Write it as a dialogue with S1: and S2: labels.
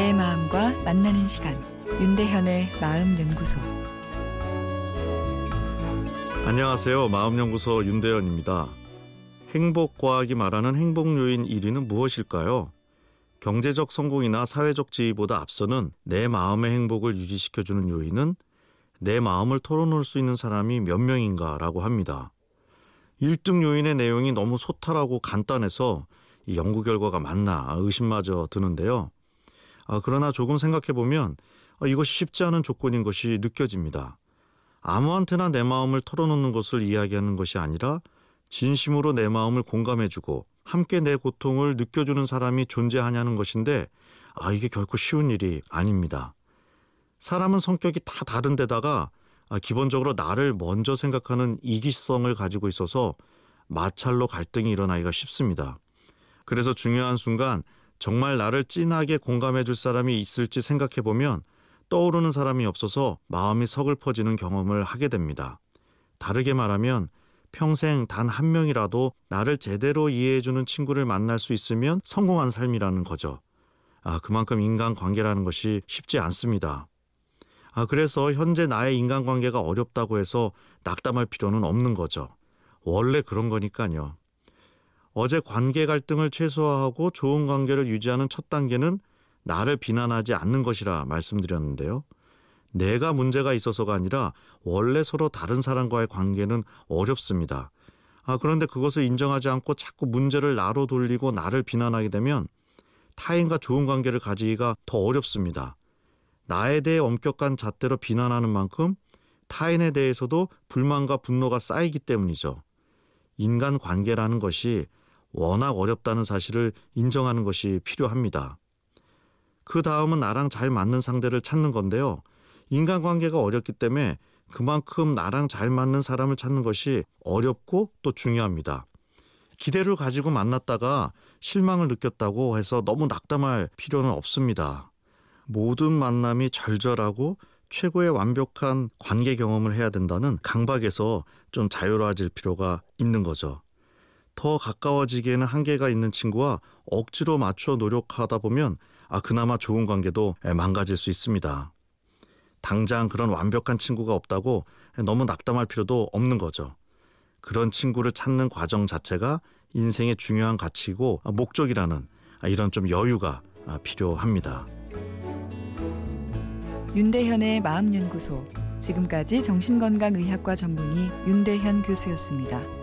S1: 내 마음과 만나는 시간 윤대현의 마음 연구소
S2: 안녕하세요. 마음 연구소 윤대현입니다. 행복 과학이 말하는 행복 요인 1위는 무엇일까요? 경제적 성공이나 사회적 지위보다 앞서는 내 마음의 행복을 유지시켜 주는 요인은 내 마음을 털어놓을 수 있는 사람이 몇 명인가라고 합니다. 1등 요인의 내용이 너무 소탈하고 간단해서 이 연구 결과가 맞나 의심마저 드는데요. 아, 그러나 조금 생각해 보면 아, 이것이 쉽지 않은 조건인 것이 느껴집니다. 아무한테나 내 마음을 털어놓는 것을 이야기하는 것이 아니라 진심으로 내 마음을 공감해주고 함께 내 고통을 느껴주는 사람이 존재하냐는 것인데 아 이게 결코 쉬운 일이 아닙니다. 사람은 성격이 다 다른데다가 아, 기본적으로 나를 먼저 생각하는 이기성을 가지고 있어서 마찰로 갈등이 일어나기가 쉽습니다. 그래서 중요한 순간 정말 나를 진하게 공감해 줄 사람이 있을지 생각해 보면 떠오르는 사람이 없어서 마음이 서글퍼지는 경험을 하게 됩니다. 다르게 말하면 평생 단 한 명이라도 나를 제대로 이해해 주는 친구를 만날 수 있으면 성공한 삶이라는 거죠. 아, 그만큼 인간 관계라는 것이 쉽지 않습니다. 아, 그래서 현재 나의 인간 관계가 어렵다고 해서 낙담할 필요는 없는 거죠. 원래 그런 거니까요. 어제 관계 갈등을 최소화하고 좋은 관계를 유지하는 첫 단계는 나를 비난하지 않는 것이라 말씀드렸는데요. 내가 문제가 있어서가 아니라 원래 서로 다른 사람과의 관계는 어렵습니다. 아, 그런데 그것을 인정하지 않고 자꾸 문제를 나로 돌리고 나를 비난하게 되면 타인과 좋은 관계를 가지기가 더 어렵습니다. 나에 대해 엄격한 잣대로 비난하는 만큼 타인에 대해서도 불만과 분노가 쌓이기 때문이죠. 인간 관계라는 것이 워낙 어렵다는 사실을 인정하는 것이 필요합니다. 그 다음은 나랑 잘 맞는 상대를 찾는 건데요. 인간관계가 어렵기 때문에 그만큼 나랑 잘 맞는 사람을 찾는 것이 어렵고 또 중요합니다. 기대를 가지고 만났다가 실망을 느꼈다고 해서 너무 낙담할 필요는 없습니다. 모든 만남이 절절하고 최고의 완벽한 관계 경험을 해야 된다는 강박에서 좀 자유로워질 필요가 있는 거죠. 더 가까워지기에는 한계가 있는 친구와 억지로 맞춰 노력하다 보면 아 그나마 좋은 관계도 망가질 수 있습니다. 당장 그런 완벽한 친구가 없다고 너무 낙담할 필요도 없는 거죠. 그런 친구를 찾는 과정 자체가 인생의 중요한 가치고 목적이라는 이런 좀 여유가 필요합니다.
S1: 윤대현의 마음연구소 지금까지 정신건강의학과 전문의 윤대현 교수였습니다.